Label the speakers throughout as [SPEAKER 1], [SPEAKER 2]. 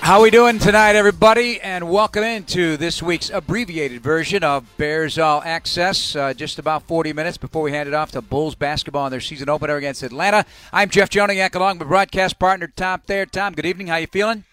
[SPEAKER 1] How we doing tonight, everybody? And welcome into this week's abbreviated version of Bears All Access. Uh, just about 40 minutes before we hand it off to Bulls basketball in their season opener against Atlanta. I'm Jeff Joniak, along with broadcast partner Tom Thayer. Tom, good evening. How you feeling?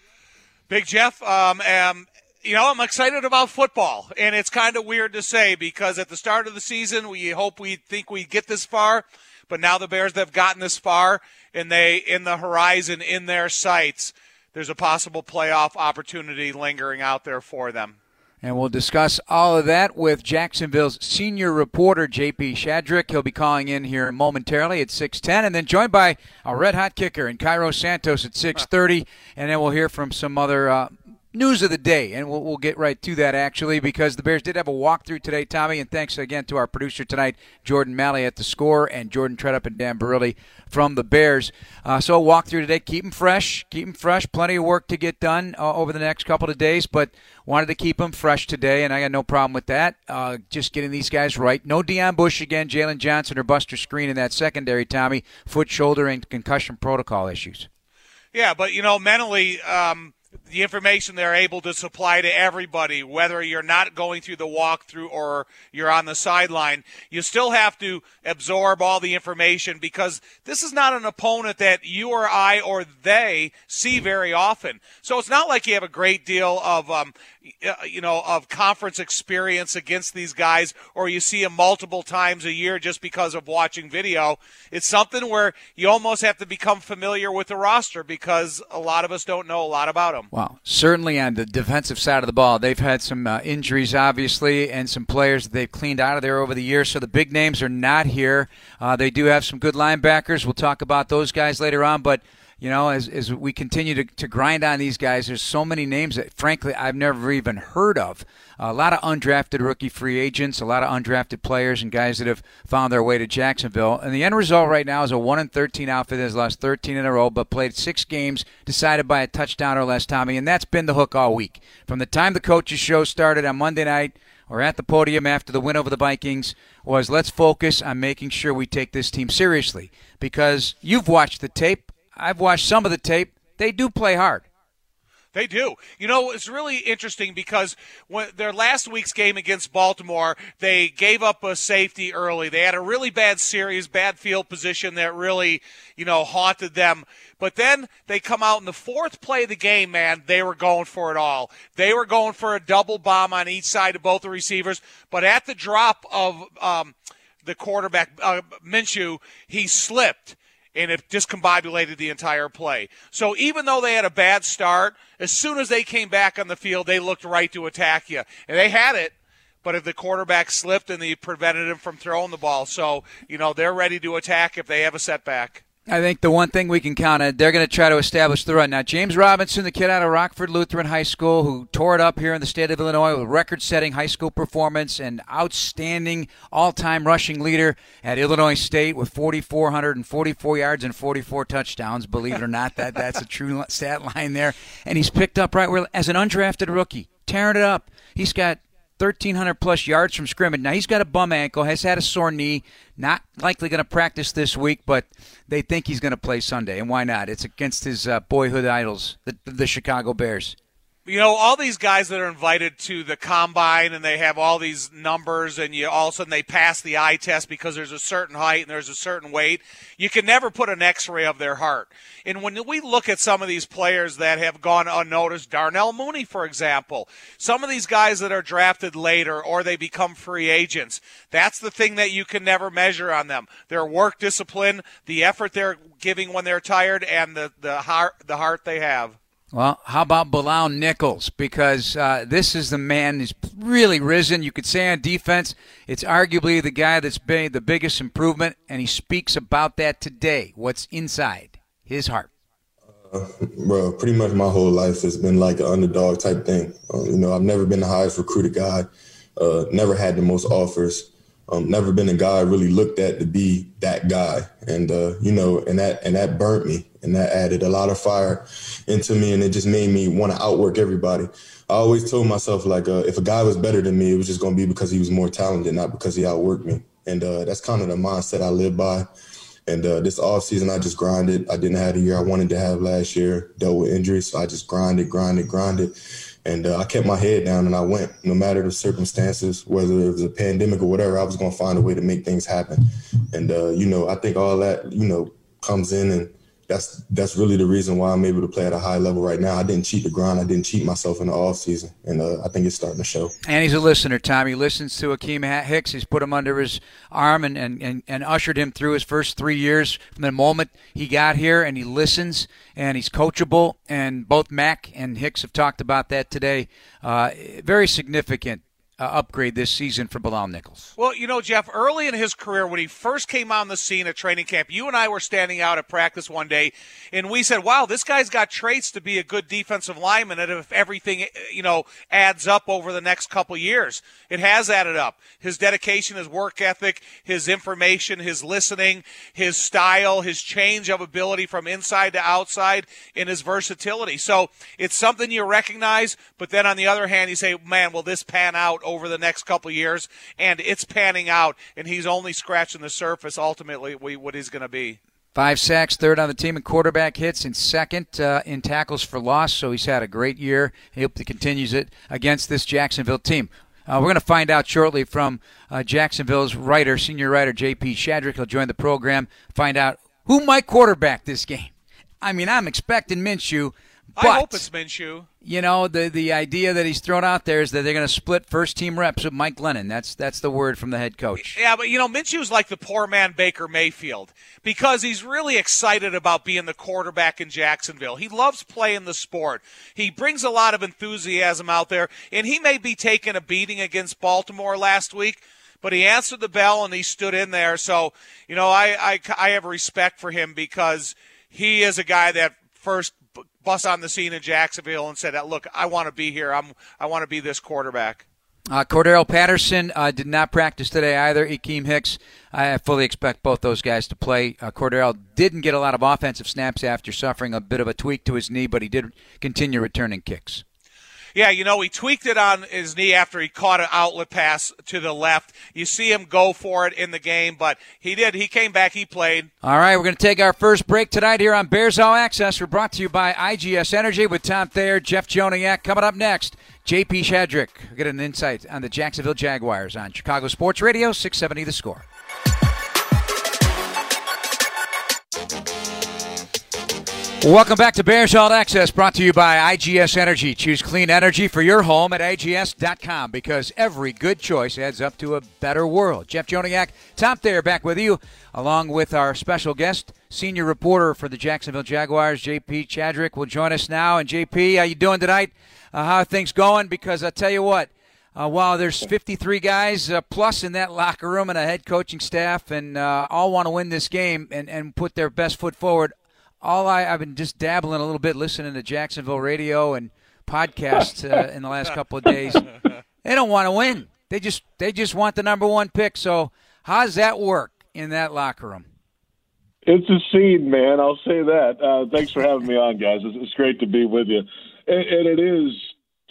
[SPEAKER 2] Big Jeff, um, um, you know, I'm excited about football, and it's kind of weird to say because at the start of the season, we hope we think we get this far, but now the Bears have gotten this far, and they in the horizon in their sights – there's a possible playoff opportunity lingering out there for them.
[SPEAKER 1] And we'll discuss all of that with Jacksonville's senior reporter, JP Shadrick. He'll be calling in here momentarily at 6.10, and then joined by a red-hot kicker in Cairo Santos at 6.30, and then we'll hear from some other uh, news of the day, and we'll, we'll, get right to that actually because the Bears did have a walkthrough today, Tommy, and thanks again to our producer tonight, Jordan Malley at the score, and Jordan Treadup and Dan Barilli from the Bears. Uh, so walkthrough today, keep them fresh, keep them fresh. Plenty of work to get done uh, over the next couple of days, but wanted to keep them fresh today, and I got no problem with that. Uh, just getting these guys right. No Deon Bush again, Jaylon Johnson or Buster Skrine in that secondary, Tommy. Foot, shoulder, and concussion protocol issues.
[SPEAKER 2] Yeah, but you know, mentally. Um the information they're able to supply to everybody, whether you're not going through the walkthrough or you're on the sideline, you still have to absorb all the information because this is not an opponent that you or I or they see very often. So it's not like you have a great deal of um, you know, of conference experience against these guys, or you see them multiple times a year just because of watching video. It's something where you almost have to become familiar with the roster because a lot of us don't know a lot about them.
[SPEAKER 1] Well, certainly on the defensive side of the ball, they've had some uh, injuries, obviously, and some players that they've cleaned out of there over the years. So the big names are not here. Uh, they do have some good linebackers. We'll talk about those guys later on, but you know, as, as we continue to, to grind on these guys, there's so many names that, frankly, I've never even heard of. A lot of undrafted rookie free agents, a lot of undrafted players, and guys that have found their way to Jacksonville. And the end result right now is a 1 and 13 outfit that has lost 13 in a row, but played six games, decided by a touchdown or less, Tommy. And that's been the hook all week. From the time the coaches' show started on Monday night or at the podium after the win over the Vikings was let's focus on making sure we take this team seriously because you've watched the tape. I've watched some of the tape. They do play hard.
[SPEAKER 2] They do. You know, it's really interesting because when their last week's game against Baltimore, they gave up a safety early. They had a really bad series, bad field position that really, you know, haunted them. But then they come out in the fourth play of the game, man, they were going for it all. They were going for a double bomb on each side of both the receivers. But at the drop of um, the quarterback, uh, Minshew, he slipped and it discombobulated the entire play. So even though they had a bad start, as soon as they came back on the field, they looked right to attack you. And they had it, but if the quarterback slipped and they prevented him from throwing the ball. So, you know, they're ready to attack if they have a setback.
[SPEAKER 1] I think the one thing we can count on, they're going to try to establish the run. Now, James Robinson, the kid out of Rockford Lutheran High School, who tore it up here in the state of Illinois with record-setting high school performance and outstanding all-time rushing leader at Illinois State with 4,444 yards and 44 touchdowns. Believe it or not, that that's a true stat line there. And he's picked up right where as an undrafted rookie, tearing it up. He's got 1,300 plus yards from scrimmage. Now, he's got a bum ankle, has had a sore knee, not likely going to practice this week, but they think he's going to play Sunday. And why not? It's against his uh, boyhood idols, the, the Chicago Bears
[SPEAKER 2] you know, all these guys that are invited to the combine and they have all these numbers and you all of a sudden they pass the eye test because there's a certain height and there's a certain weight. You can never put an x-ray of their heart. And when we look at some of these players that have gone unnoticed, Darnell Mooney, for example, some of these guys that are drafted later or they become free agents, that's the thing that you can never measure on them. Their work discipline, the effort they're giving when they're tired and the, the heart, the heart they have.
[SPEAKER 1] Well, how about Bilal Nichols? Because uh, this is the man who's really risen. You could say on defense, it's arguably the guy that's been the biggest improvement, and he speaks about that today. What's inside his heart?
[SPEAKER 3] bro, pretty much my whole life has been like an underdog type thing. Um, you know, I've never been the highest recruited guy, uh, never had the most offers, um, never been a guy I really looked at to be that guy. And uh, you know, and that and that burnt me, and that added a lot of fire into me, and it just made me want to outwork everybody. I always told myself like, uh, if a guy was better than me, it was just going to be because he was more talented, not because he outworked me. And uh, that's kind of the mindset I live by. And uh, this off season, I just grinded. I didn't have the year I wanted to have last year. Dealt with injuries, so I just grinded, grinded, grinded, and uh, I kept my head down and I went. No matter the circumstances, whether it was a pandemic or whatever, I was going to find a way to make things happen. And uh, you know, I think all that you know comes in and that's that's really the reason why I'm able to play at a high level right now. I didn't cheat the grind. I didn't cheat myself in the off season, and uh, I think it's starting to show.
[SPEAKER 1] And he's a listener, Tom. He listens to Akiem Hicks. He's put him under his arm and, and, and, and ushered him through his first three years from the moment he got here, and he listens and he's coachable. And both Mac and Hicks have talked about that today. Uh, very significant uh, upgrade this season for Bilal Nichols?
[SPEAKER 2] Well, you know, Jeff, early in his career, when he first came on the scene at training camp, you and I were standing out at practice one day, and we said, wow, this guy's got traits to be a good defensive lineman, and if everything, you know, adds up over the next couple years, it has added up. His dedication, his work ethic, his information, his listening, his style, his change of ability from inside to outside, and his versatility. So it's something you recognize, but then on the other hand, you say, man, will this pan out over the next couple years, and it's panning out, and he's only scratching the surface ultimately what he's going to be.
[SPEAKER 1] Five sacks, third on the team in quarterback hits, and second uh, in tackles for loss. So he's had a great year. He hope he continues it against this Jacksonville team. Uh, we're going to find out shortly from uh, Jacksonville's writer, senior writer J.P. Shadrick. He'll join the program. Find out who might quarterback this game. I mean, I'm expecting Minshew, but,
[SPEAKER 2] I hope it's Minshew.
[SPEAKER 1] You know, the the idea that he's thrown out there is that they're going to split first team reps with Mike Glennon. That's that's the word from the head coach.
[SPEAKER 2] Yeah, but you know, Minshew's like the poor man Baker Mayfield because he's really excited about being the quarterback in Jacksonville. He loves playing the sport. He brings a lot of enthusiasm out there, and he may be taking a beating against Baltimore last week but he answered the bell and he stood in there. So, you know, I, I, I have respect for him because he is a guy that first bus on the scene in Jacksonville and said, "Look, I want to be here. I'm I want to be this quarterback."
[SPEAKER 1] Uh, Cordarrelle Patterson uh, did not practice today either. Akiem Hicks, I fully expect both those guys to play. Uh, Cordarrelle didn't get a lot of offensive snaps after suffering a bit of a tweak to his knee, but he did continue returning kicks.
[SPEAKER 2] Yeah, you know, he tweaked it on his knee after he caught an outlet pass to the left. You see him go for it in the game, but he did. He came back. He played.
[SPEAKER 1] All right, we're going to take our first break tonight here on Bears All Access. We're brought to you by IGS Energy with Tom Thayer, Jeff Joniak. Coming up next, JP Shadrick. We'll get an insight on the Jacksonville Jaguars on Chicago Sports Radio, 670 The Score. Welcome back to Bears All Access, brought to you by IGS Energy. Choose clean energy for your home at IGS.com because every good choice adds up to a better world. Jeff Joniak, Tom Thayer, back with you, along with our special guest, senior reporter for the Jacksonville Jaguars, JP Shadrick, will join us now. And JP, how you doing tonight? Uh, how are things going? Because I tell you what, uh, while there's 53 guys uh, plus in that locker room and a head coaching staff, and uh, all want to win this game and, and put their best foot forward, all I, I've been just dabbling a little bit, listening to Jacksonville radio and podcasts uh, in the last couple of days. They don't want to win. They just they just want the number one pick. So how does that work in that locker room?
[SPEAKER 4] It's a scene, man. I'll say that. Uh, thanks for having me on, guys. It's, it's great to be with you. And, and it is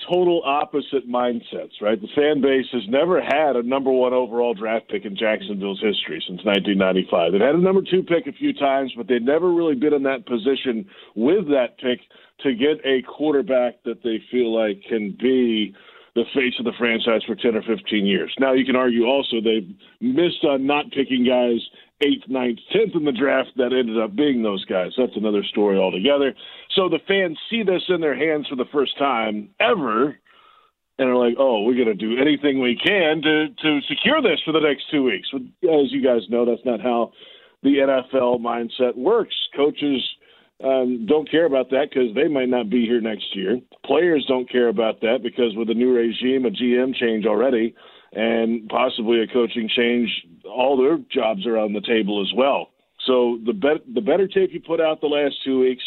[SPEAKER 4] total opposite mindsets, right? The fan base has never had a number one overall draft pick in Jacksonville's history since 1995. They've had a number two pick a few times, but they've never really been in that position with that pick to get a quarterback that they feel like can be the face of the franchise for 10 or 15 years. Now, you can argue also they've missed on not picking guys eighth, ninth, tenth in the draft that ended up being those guys. That's another story altogether. So the fans see this in their hands for the first time ever and are like, "Oh, we're going to do anything we can to to secure this for the next two weeks." As you guys know, that's not how the NFL mindset works. Coaches um, don't care about that because they might not be here next year. Players don't care about that because with a new regime, a GM change already, and possibly a coaching change, all their jobs are on the table as well. So the bet- the better tape you put out the last two weeks,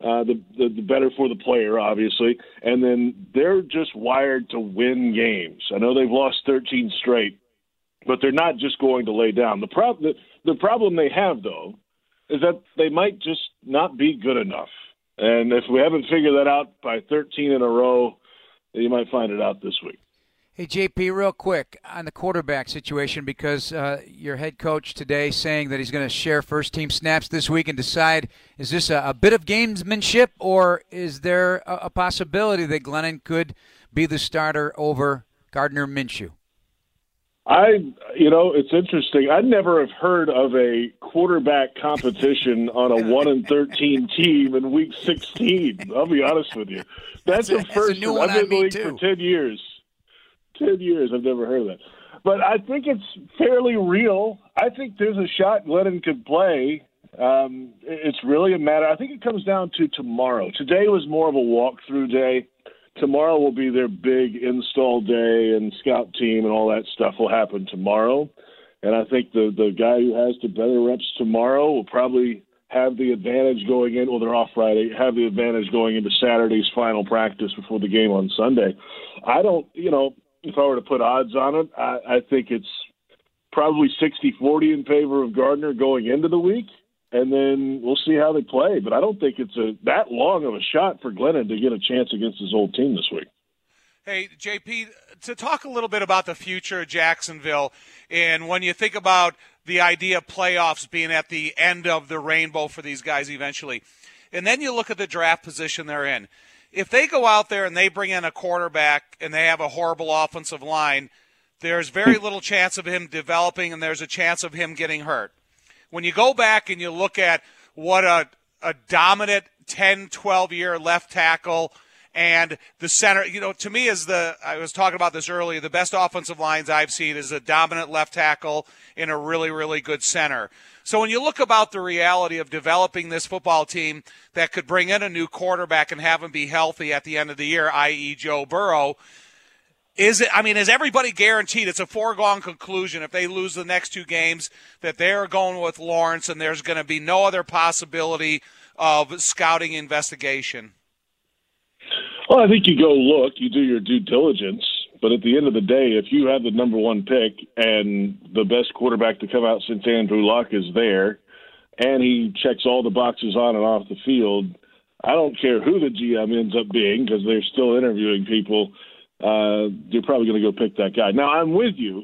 [SPEAKER 4] uh, the, the the better for the player, obviously. And then they're just wired to win games. I know they've lost 13 straight, but they're not just going to lay down. The problem the, the problem they have though is that they might just not be good enough. And if we haven't figured that out by 13 in a row, you might find it out this week.
[SPEAKER 1] Hey, JP, real quick on the quarterback situation because uh, your head coach today saying that he's going to share first team snaps this week and decide is this a, a bit of gamesmanship or is there a, a, possibility that Glennon could be the starter over Gardner Minshew?
[SPEAKER 4] I, you know, it's interesting. I never have heard of a quarterback competition on a one and thirteen team in week sixteen. I'll be honest with you. That's, that's a, the first.
[SPEAKER 1] I've
[SPEAKER 4] been in the league
[SPEAKER 1] too.
[SPEAKER 4] for ten years. Ten years. I've never heard of that. But I think it's fairly real. I think there's a shot Glennon could play. Um, it's really a matter. I think it comes down to tomorrow. Today was more of a walkthrough day. Tomorrow will be their big install day, and scout team and all that stuff will happen tomorrow. And I think the the guy who has the better reps tomorrow will probably have the advantage going in. Well, they're off Friday. Have the advantage going into Saturday's final practice before the game on Sunday. I don't, you know, if I were to put odds on it, I, I think it's probably 60-40 in favor of Gardner going into the week, and then we'll see how they play. But I don't think it's a that long of a shot for Glennon to get a chance against his old team this week.
[SPEAKER 2] Hey, JP, to talk a little bit about the future of Jacksonville, and when you think about the idea of playoffs being at the end of the rainbow for these guys eventually, and then you look at the draft position they're in if they go out there and they bring in a quarterback and they have a horrible offensive line, there's very little chance of him developing and there's a chance of him getting hurt. When you go back and you look at what a, a dominant 10, 12 year left tackle and the center, you know, to me is the, I was talking about this earlier, the best offensive lines I've seen is a dominant left tackle in a really, really good center. So when you look about the reality of developing this football team that could bring in a new quarterback and have him be healthy at the end of the year, i.e., Joe Burrow, is it? I mean, is everybody guaranteed? It's a foregone conclusion if they lose the next two games that they're going with Lawrence, and there's going to be no other possibility of scouting investigation.
[SPEAKER 4] Well, I think you go look, you do your due diligence, but at the end of the day, if you have the number one pick and the best quarterback to come out since Andrew Luck is there, and he checks all the boxes on and off the field, I don't care who the GM ends up being because they're still interviewing people. Uh, you're probably going to go pick that guy. Now, I'm with you.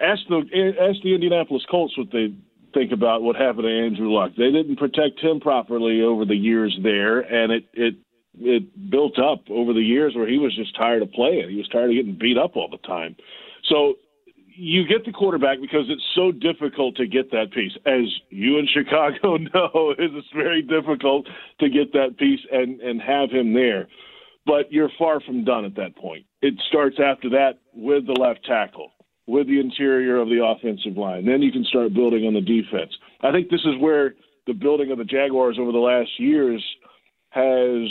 [SPEAKER 4] Ask the ask the Indianapolis Colts what they think about what happened to Andrew Luck. They didn't protect him properly over the years there, and it it it built up over the years where he was just tired of playing. He was tired of getting beat up all the time. So you get the quarterback because it's so difficult to get that piece. As you in Chicago know, it's very difficult to get that piece and and have him there. But you're far from done at that point. It starts after that with the left tackle, with the interior of the offensive line. Then you can start building on the defense. I think this is where the building of the Jaguars over the last years has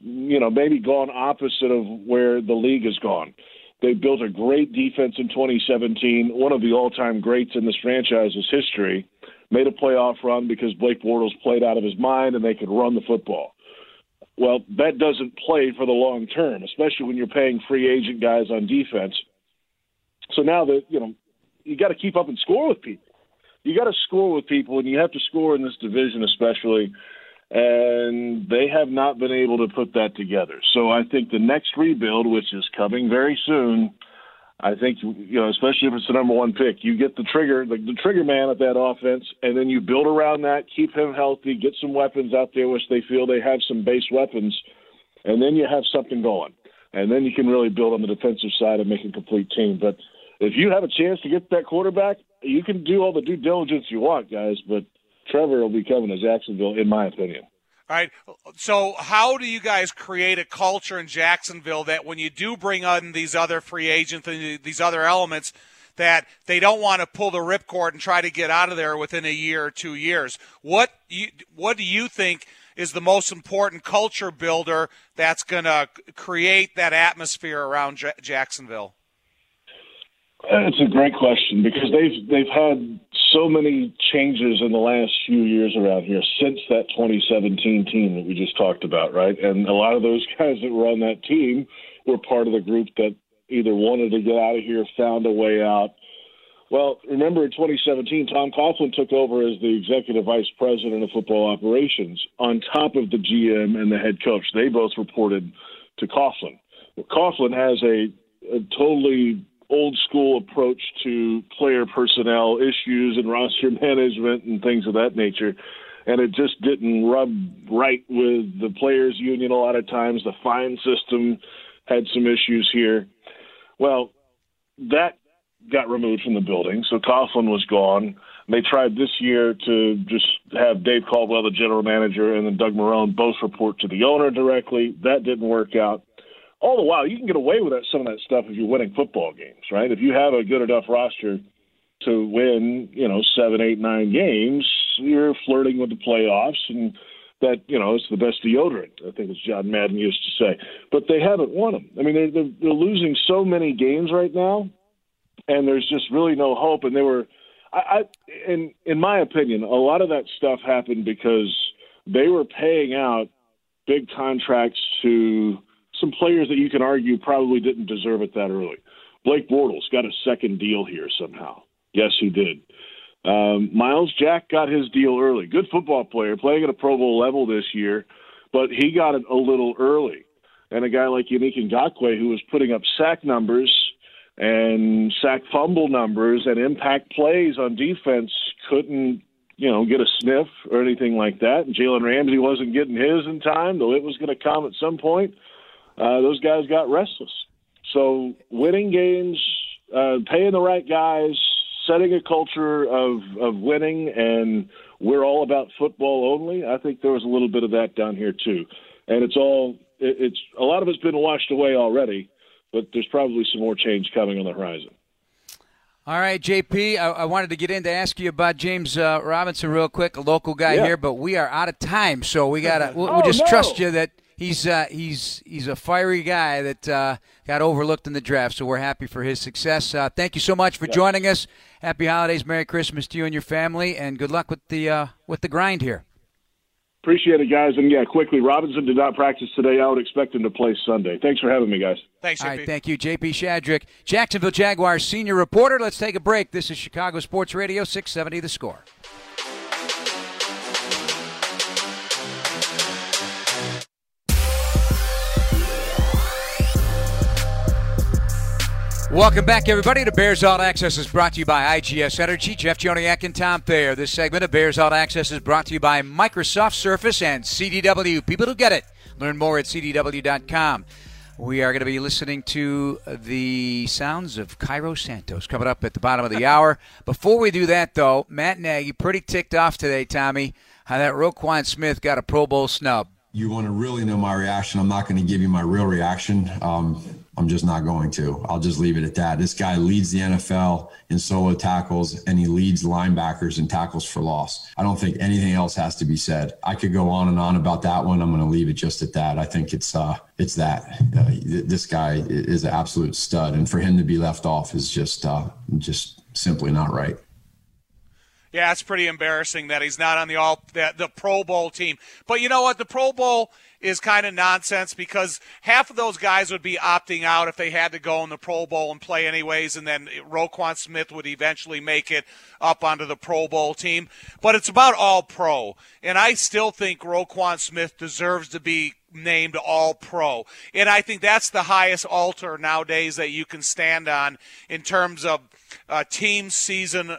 [SPEAKER 4] you know, maybe gone opposite of where the league has gone. They built a great defense in 2017, one of the all-time greats in this franchise's history. Made a playoff run because Blake Bortles played out of his mind and they could run the football. Well, that doesn't play for the long term, especially when you're paying free agent guys on defense. So now that you know, you got to keep up and score with people. You got to score with people, and you have to score in this division, especially and they have not been able to put that together. So I think the next rebuild, which is coming very soon, I think you know, especially if it's the number one pick, you get the trigger, the, the trigger man at that offense, and then you build around that, keep him healthy, get some weapons out there, which they feel they have some base weapons, and then you have something going, and then you can really build on the defensive side and make a complete team. But if you have a chance to get that quarterback, you can do all the due diligence you want, guys, but Trevor will be coming to Jacksonville, in my opinion.
[SPEAKER 2] All right. So, how do you guys create a culture in Jacksonville that when you do bring on these other free agents and these other elements, that they don't want to pull the ripcord and try to get out of there within a year or two years? What you, what do you think is the most important culture builder that's going to create that atmosphere around J- Jacksonville?
[SPEAKER 4] It's a great question because they've they've had so many changes in the last few years around here since that 2017 team that we just talked about, right? And a lot of those guys that were on that team were part of the group that either wanted to get out of here, found a way out. Well, remember in 2017, Tom Coughlin took over as the executive vice president of football operations on top of the GM and the head coach. They both reported to Coughlin. Well, Coughlin has a, a totally old school approach to player personnel issues and roster management and things of that nature. And it just didn't rub right with the players' union a lot of times. The fine system had some issues here. Well, that got removed from the building, so Coughlin was gone. They tried this year to just have Dave Caldwell, the general manager, and then Doug Marrone both report to the owner directly. That didn't work out all the while you can get away with that, some of that stuff if you're winning football games, right? If you have a good enough roster to win, you know, seven, eight, nine games, you're flirting with the playoffs, and that you know it's the best deodorant. I think as John Madden used to say. But they haven't won them. I mean, they're they're, they're losing so many games right now, and there's just really no hope. And they were, I, I in in my opinion, a lot of that stuff happened because they were paying out big contracts to some players that you can argue probably didn't deserve it that early. Blake Bortles got a second deal here somehow. Yes, he did. Um, Myles Jack got his deal early. Good football player, playing at a Pro Bowl level this year, but he got it a little early. And a guy like Yannick Ngakoue, who was putting up sack numbers and sack fumble numbers and impact plays on defense, couldn't you know get a sniff or anything like that. And Jalen Ramsey wasn't getting his in time, though it was going to come at some point uh, those guys got restless. So winning games, uh, paying the right guys, setting a culture of of winning, and we're all about football only. I think there was a little bit of that down here too, and it's all it, it's a lot of it's been washed away already, but there's probably some more change coming on the horizon.
[SPEAKER 1] All right, JP, I, I, wanted to get in to ask you about James uh, Robinson real quick, a local guy yeah. here, but we are out of time, so we gotta we'll, oh, we'll just no. trust you that he's uh, he's he's a fiery guy that uh, got overlooked in the draft. So we're happy for his success. Uh, thank you so much for joining us. Happy holidays, Merry Christmas to you and your family, and good luck with the uh, with the grind here.
[SPEAKER 4] Appreciate it, guys. And yeah, quickly, Robinson did not practice today. I would expect him to play Sunday. Thanks for having me, guys.
[SPEAKER 2] Thanks, JP.
[SPEAKER 1] All right, thank you, JP Shadrick, Jacksonville Jaguars senior reporter. Let's take a break. This is Chicago Sports Radio 670 The Score. Welcome back, everybody, to Bears All Access is brought to you by IGS Energy. Jeff Joniak and Tom Thayer. This segment of Bears All Access is brought to you by Microsoft Surface and CDW. People who get it. Learn more at CDW.com. We are going to be listening to the sounds of Cairo Santos coming up at the bottom of the hour. Before we do that, though, Matt Nagy pretty ticked off today, Tommy, how that Roquan Smith got a Pro Bowl snub.
[SPEAKER 5] You want to really know my reaction. I'm not going to give you my real reaction. Um, I'm just not going to. I'll just leave it at that. This guy leads the NFL in solo tackles and he leads linebackers in tackles for loss. I don't think anything else has to be said. I could go on and on about that one. I'm going to leave it just at that. I think it's uh it's that uh, this guy is an absolute stud and for him to be left off is just uh just simply not right.
[SPEAKER 2] Yeah, it's pretty embarrassing that he's not on the all the, the Pro Bowl team. But you know what? The Pro Bowl is kind of nonsense because half of those guys would be opting out if they had to go in the Pro Bowl and play anyways, and then Roquan Smith would eventually make it up onto the Pro Bowl team. But it's about all pro. And I still think Roquan Smith deserves to be named all pro. And I think that's the highest altar nowadays that you can stand on in terms of uh, team season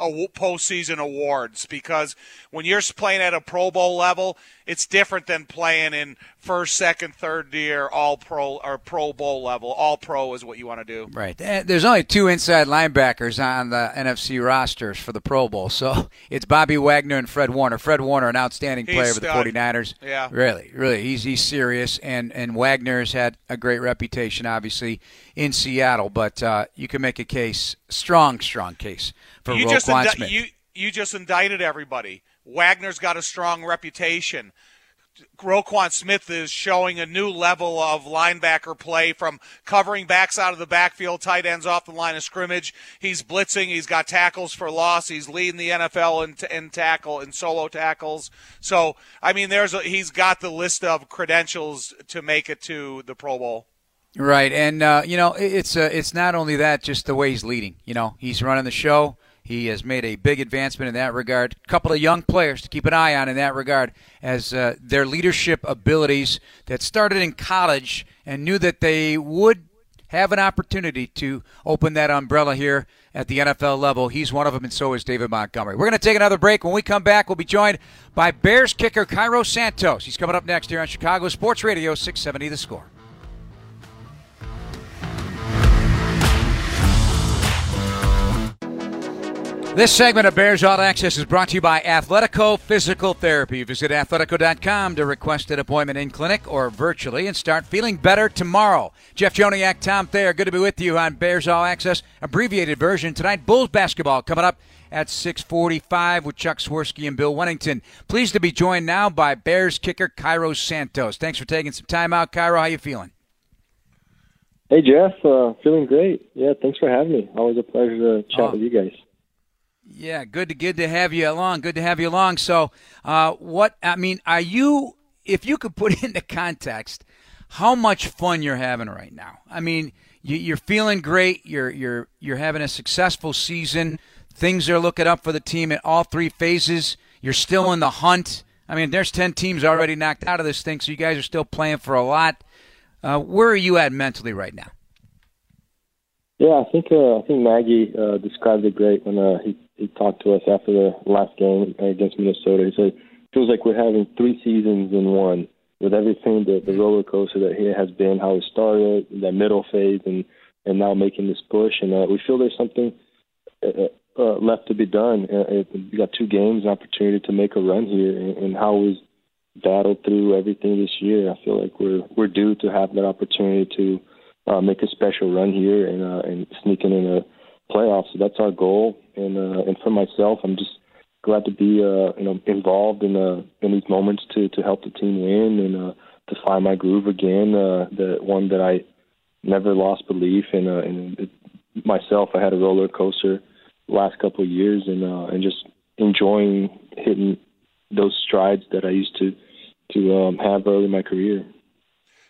[SPEAKER 2] postseason awards because when you're playing at a Pro Bowl level, it's different than playing in first, second, third year All Pro or Pro Bowl level. All Pro is what you want to do.
[SPEAKER 1] Right. There's only two inside linebackers on the NFC rosters for the Pro Bowl, so it's Bobby Wagner and Fred Warner. Fred Warner, an outstanding player
[SPEAKER 2] he's
[SPEAKER 1] for the 49ers.
[SPEAKER 2] Yeah.
[SPEAKER 1] Really, really, he's he's serious, and and Wagner's had a great reputation, obviously, in Seattle. But uh, you can make a case, strong, strong case for
[SPEAKER 2] you
[SPEAKER 1] Roquan indi- Smith.
[SPEAKER 2] You, you just indicted everybody. Wagner's got a strong reputation. Roquan Smith is showing a new level of linebacker play from covering backs out of the backfield, tight ends off the line of scrimmage. He's blitzing. He's got tackles for loss. He's leading the NFL in, in tackle in solo tackles. So I mean, there's a, he's got the list of credentials to make it to the Pro Bowl.
[SPEAKER 1] Right, and uh, you know it's uh, it's not only that, just the way he's leading. You know, he's running the show. He has made a big advancement in that regard. A couple of young players to keep an eye on in that regard as uh, their leadership abilities that started in college and knew that they would have an opportunity to open that umbrella here at the NFL level. He's one of them, and so is David Montgomery. We're going to take another break. When we come back, we'll be joined by Bears kicker Cairo Santos. He's coming up next here on Chicago Sports Radio 670 The Score. This segment of Bears All Access is brought to you by Athletico Physical Therapy. Visit athletico.com to request an appointment in clinic or virtually and start feeling better tomorrow. Jeff Joniak, Tom Thayer, good to be with you on Bears All Access, abbreviated version tonight. Bulls basketball coming up at 6:45 with Chuck Swirsky and Bill Wennington. Pleased to be joined now by Bears kicker Cairo Santos. Thanks for taking some time out, Cairo. How you feeling?
[SPEAKER 6] Hey Jeff, uh, feeling great. Yeah, thanks for having me. Always a pleasure to chat oh. with you guys.
[SPEAKER 1] Yeah, good to good to have you along. Good to have you along. So, uh, what I mean, are you? If you could put into context, how much fun you're having right now? I mean, you, are feeling great. You're you're you're having a successful season. Things are looking up for the team at all three phases. You're still in the hunt. I mean, there's ten teams already knocked out of this thing, so you guys are still playing for a lot. Uh, where are you at mentally right now?
[SPEAKER 6] Yeah, I think uh, I think Nagy uh, described it great when uh, he he talked to us after the last game against Minnesota. He said feels like we're having three seasons in one with everything the, the roller coaster that he has been, how it started, that middle phase, and and now making this push. And uh, we feel there's something uh, uh, left to be done. Uh, we got two games, an opportunity to make a run here, and, and how we've battled through everything this year. I feel like we're we're due to have that opportunity to uh, make a special run here and uh, and sneaking in a playoffs. So that's our goal. And uh, and for myself, I'm just glad to be uh, you know involved in uh, in these moments to to help the team win and uh, to find my groove again. Uh, the one that I never lost belief in. Uh, it, myself, I had a roller coaster last couple of years, and uh, and just enjoying hitting those strides that I used to to um, have early in my career.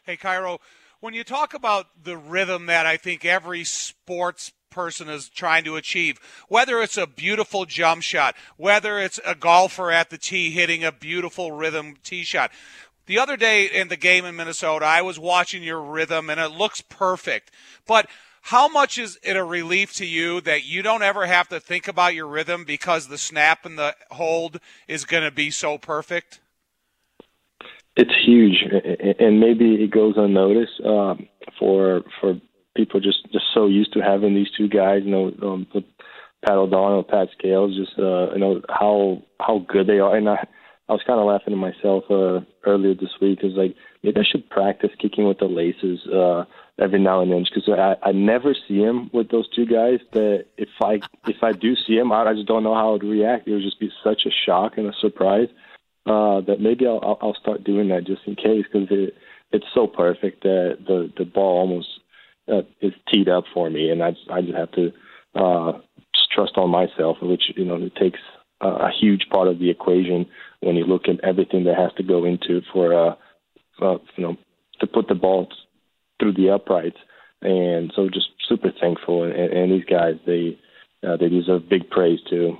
[SPEAKER 2] Hey, Cairo, when you talk about the rhythm that I think every sports person is trying to achieve. Whether it's a beautiful jump shot, whether it's a golfer at the tee hitting a beautiful rhythm tee shot. The other day in the game in Minnesota, I was watching your rhythm and it looks perfect. But how much is it a relief to you that you don't ever have to think about your rhythm because the snap and the hold is going to be so perfect?
[SPEAKER 6] It's huge, and maybe it goes unnoticed um, for for people just just so used to having these two guys, you know, um, Pat O'Donnell, Pat Scales, just uh, you know how how good they are. And I I was kind of laughing to myself uh, earlier this week. Is like maybe I should practice kicking with the laces uh, every now and then because I I never see him with those two guys. That if I if I do see him, I, I just don't know how I'd react. It would just be such a shock and a surprise. Uh, that maybe I'll I'll start doing that just in case because it it's so perfect that the the ball almost uh, is teed up for me, and I just, I just have to uh, just trust on myself, which you know it takes uh, a huge part of the equation when you look at everything that has to go into for uh, uh, you know to put the ball through the uprights, and so just super thankful, and, and these guys they uh, they deserve big praise too.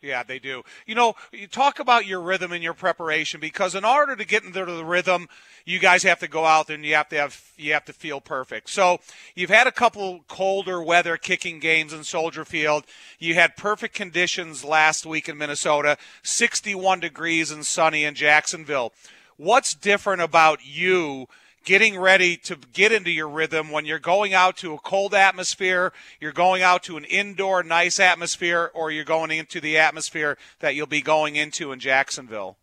[SPEAKER 2] Yeah, they do. You know, you talk about your rhythm and your preparation because in order to get into the rhythm, you guys have to go out there and you have to have you have to feel perfect. So you've had a couple colder weather kicking games in Soldier Field. You had perfect conditions last week in Minnesota, 61 degrees and sunny in Jacksonville. What's different about you? Getting ready to get into your rhythm when you're going out to a cold atmosphere, you're going out to an indoor nice atmosphere, or you're going into the atmosphere that you'll be going into in Jacksonville?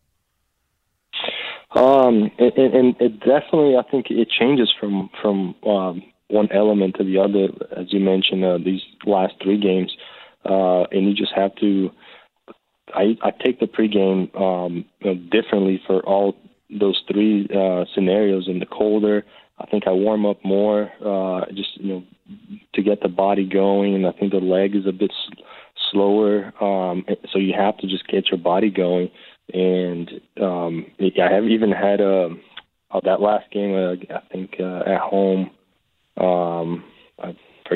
[SPEAKER 6] Um, and, and it definitely, I think it changes from from um, one element to the other. As you mentioned, uh, these last three games, uh, and you just have to. I, I take the pregame um, differently for all those three uh, scenarios. In the colder, I think I warm up more, uh, just you know, to get the body going, and I think the leg is a bit s- slower. Um, so you have to just get your body going. And um, I have even had a uh, that last game. Uh, I think uh, at home. Um, I,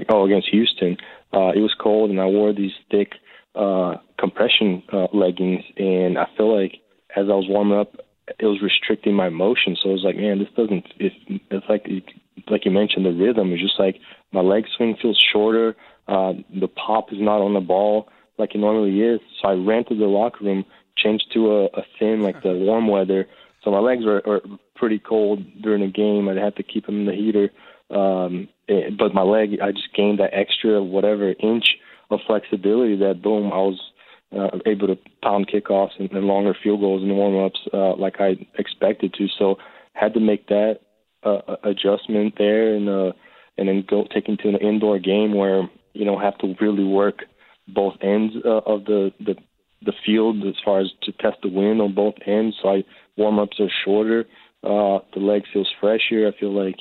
[SPEAKER 6] oh, against Houston. Uh, it was cold, and I wore these thick uh, compression uh, leggings, and I feel like as I was warming up, it was restricting my motion. So I was like, man, this doesn't. It's, it's like like you mentioned, the rhythm is just like my leg swing feels shorter. Uh, the pop is not on the ball like it normally is. So I ran to the locker room, changed to a, a thin like the warm weather. So my legs were, were pretty cold during the game. I had to keep them in the heater. Um, it, but my leg, I just gained that extra whatever inch of flexibility that boom, I was uh, able to pound kickoffs and, and longer field goals and warm ups uh, like I expected to. So had to make that uh, adjustment there and uh, and then go take into an indoor game where you know have to really work both ends uh, of the the the field as far as to test the wind on both ends. So I warm ups are shorter. Uh, the leg feels fresher. I feel like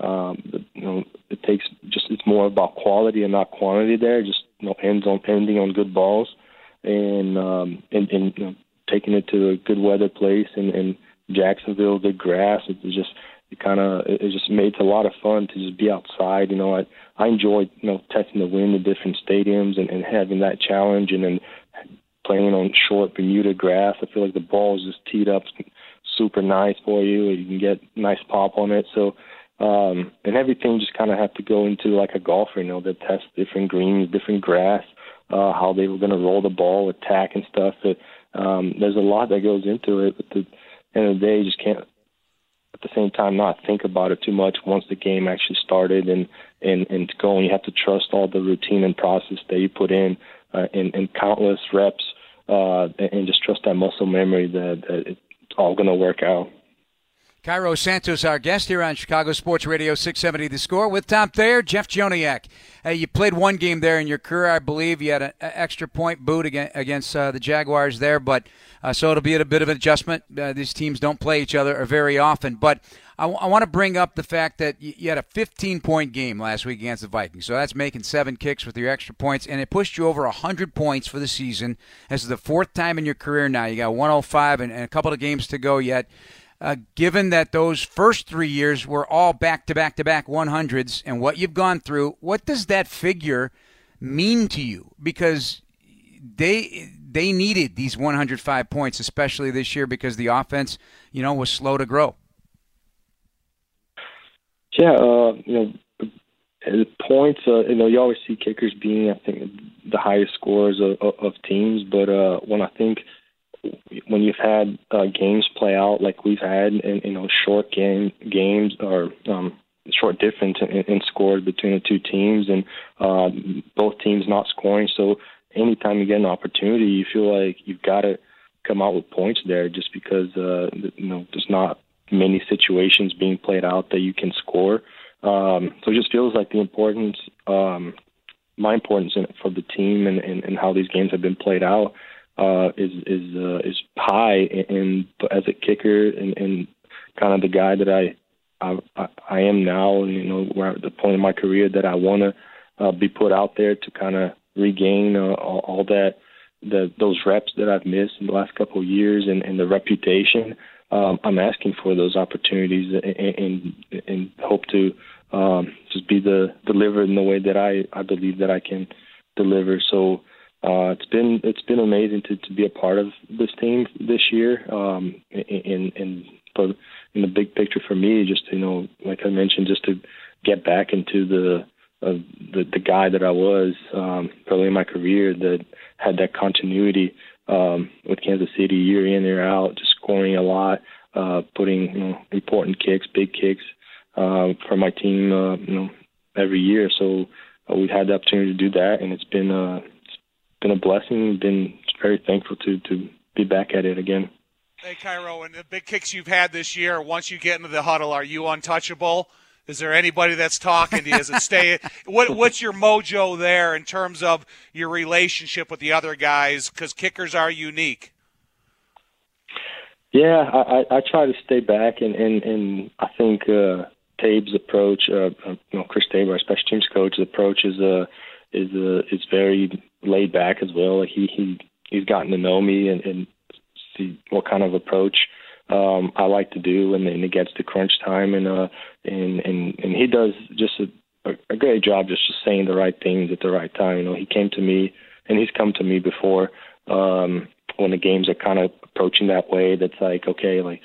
[SPEAKER 6] um, you know, it takes just it's more about quality and not quantity there. Just you know, ends on ending on good balls, and um, and, and you know, taking it to a good weather place and, and Jacksonville, good grass. It's just it kind of it just made it a lot of fun to just be outside. You know, I I enjoyed you know testing the wind in different stadiums and, and having that challenge, and then playing on short Bermuda grass. I feel like the ball is just teed up super nice for you. And you can get nice pop on it. So um, and everything just kind of had to go into like a golfer, you know, they test different greens, different grass, uh, how they were going to roll the ball, attack and stuff. It, um, there's a lot that goes into it, but the end of the day, you just can't at the same time not think about it too much once the game actually started and and and going. You have to trust all the routine and process that you put in uh, in, in countless reps, uh, and, and just trust that muscle memory that, that it's all going to work out.
[SPEAKER 1] Cairo Santos, our guest here on Chicago Sports Radio 670 The Score with Tom Thayer, Jeff Joniak. Hey, you played one game there in your career, I believe. You had an extra point boot against uh, the Jaguars there, but uh, so it'll be a bit of an adjustment. Uh, these teams don't play each other very often, but I, w- I want to bring up the fact that you had a 15 point game last week against the Vikings. So that's making seven kicks with your extra points, and it pushed you over 100 points for the season. This is the fourth time in your career now. You got 105 and, and a couple of games to go yet uh, given that those first three years were all back to back to back 100s and what you've gone through, what does that figure mean to you? Because they they needed these 105 points, especially this year, because the offense, you know, was slow to grow.
[SPEAKER 6] Yeah, uh, you know, points. Uh, you know, you always see kickers being, I think, the highest scorers of, of teams. But uh, when I think when you've had uh, games play out like we've had, in you know, short game games or um, short difference in, in scores between the two teams, and uh, both teams not scoring. So anytime you get an opportunity, you feel like you've got to come out with points there, just because uh, you know there's not many situations being played out that you can score. Um, so it just feels like the importance, um, my importance in for the team and, and, and how these games have been played out uh, is is uh, is high, and, as a kicker and, and kind of the guy that I I, I am now, you know, we're at the point in my career that I want to uh, be put out there to kind of regain uh, all, all that the those reps that I've missed in the last couple of years and, and the reputation. Um, I'm asking for those opportunities and and, and hope to um, just be the deliver in the way that I I believe that I can deliver. So uh, it's been it's been amazing to, to be a part of this team this year. Um, in in for in the big picture for me, just you know, like I mentioned, just to get back into the uh, the the guy that I was um, early in my career that had that continuity um, with Kansas City year in year out, just scoring a lot, uh, putting you know important kicks, big kicks uh, for my team, uh, you know, every year. So uh, we've had the opportunity to do that, and it's been uh, been a blessing. Been very thankful to to be back at it again.
[SPEAKER 2] Hey, Cairo, and the big kicks you've had this year. Once you get into the huddle, are you untouchable? Is there anybody that's talking to you? Does it stay? what What's your mojo there in terms of your relationship with the other guys? Because kickers are unique.
[SPEAKER 6] Yeah, I, I, I try to stay back, and and, and I think uh, Tabe's approach, uh, uh you know, Chris Tabor, our special teams coach, approach is uh, is uh, is very laid back as well. He he he's gotten to know me and, and see what kind of approach um, I like to do, and then it gets to crunch time, and uh, and and and he does just a, a great job just just saying the right things at the right time. You know, he came to me, and he's come to me before um, when the games are kind of approaching that way. That's like okay, like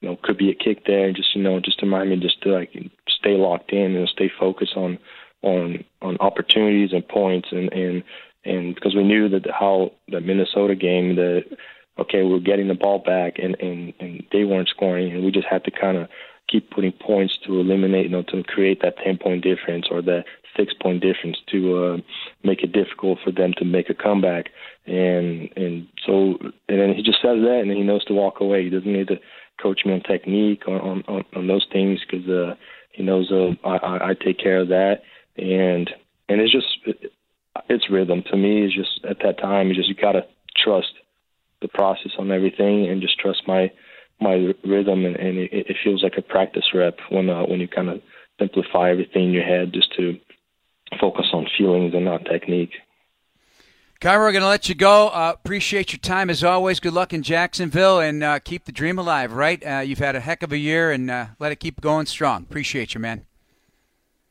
[SPEAKER 6] you know, could be a kick there, just you know, just remind me just to like stay locked in and stay focused on on on opportunities and points and and and because we knew that how the Minnesota game that okay we're getting the ball back and and and they weren't scoring and we just had to kind of keep putting points to eliminate you know to create that 10 point difference or that six point difference to uh, make it difficult for them to make a comeback. And and so and then he just says that and he knows to walk away. He doesn't need to coach me on technique on on, on those things because uh, he knows uh, I, I take care of that, and and it's just it's rhythm to me. It's just at that time, you just you gotta trust the process on everything and just trust my my rhythm, and, and it, it feels like a practice rep when uh, when you kind of simplify everything in your head just to focus on feelings and not technique.
[SPEAKER 1] Cairo, we're going to let you go. Uh, appreciate your time as always. Good luck in Jacksonville and uh, keep the dream alive, right? Uh, you've had a heck of a year and uh, let it keep going strong. Appreciate you, man.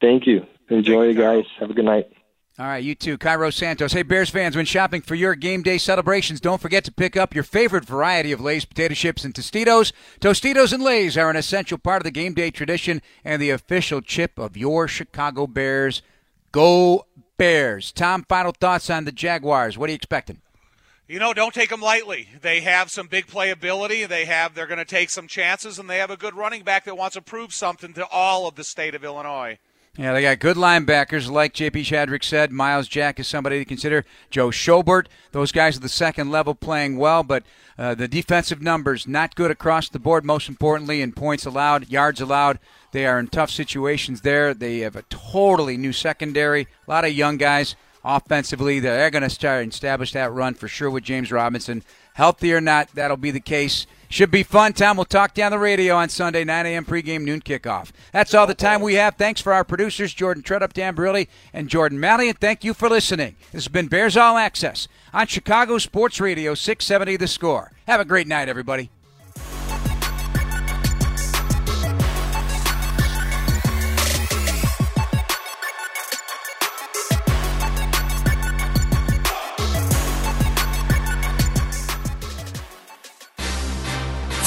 [SPEAKER 6] Thank you. Enjoy, you guys. Have a good night.
[SPEAKER 1] All right, you too. Cairo Santos. Hey, Bears fans, when shopping for your game day celebrations, don't forget to pick up your favorite variety of Lay's potato chips and Tostitos. Tostitos and Lay's are an essential part of the game day tradition and the official chip of your Chicago Bears. Go Bears. Tom, final thoughts on the Jaguars. What are you expecting?
[SPEAKER 2] You know, don't take them lightly. They have some big playability. They have they're going to take some chances, and they have a good running back that wants to prove something to all of the state of Illinois.
[SPEAKER 1] Yeah, they got good linebackers, like J.P. Shadrick said. Myles Jack is somebody to consider. Joe Schobert, those guys at the second level playing well, but uh, the defensive numbers not good across the board. Most importantly, in points allowed, yards allowed, they are in tough situations there. They have a totally new secondary, a lot of young guys offensively. They're going to start and establish that run for sure with James Robinson. Healthy or not, that'll be the case. Should be fun. Tom, we'll talk down the radio on Sunday, 9 a.m. pregame, noon kickoff. That's all the time we have. Thanks for our producers, Jordan Treadup, Dan Barilli, and Jordan Malley, and thank you for listening. This has been Bears All Access on Chicago Sports Radio, 670 The Score. Have a great night, everybody.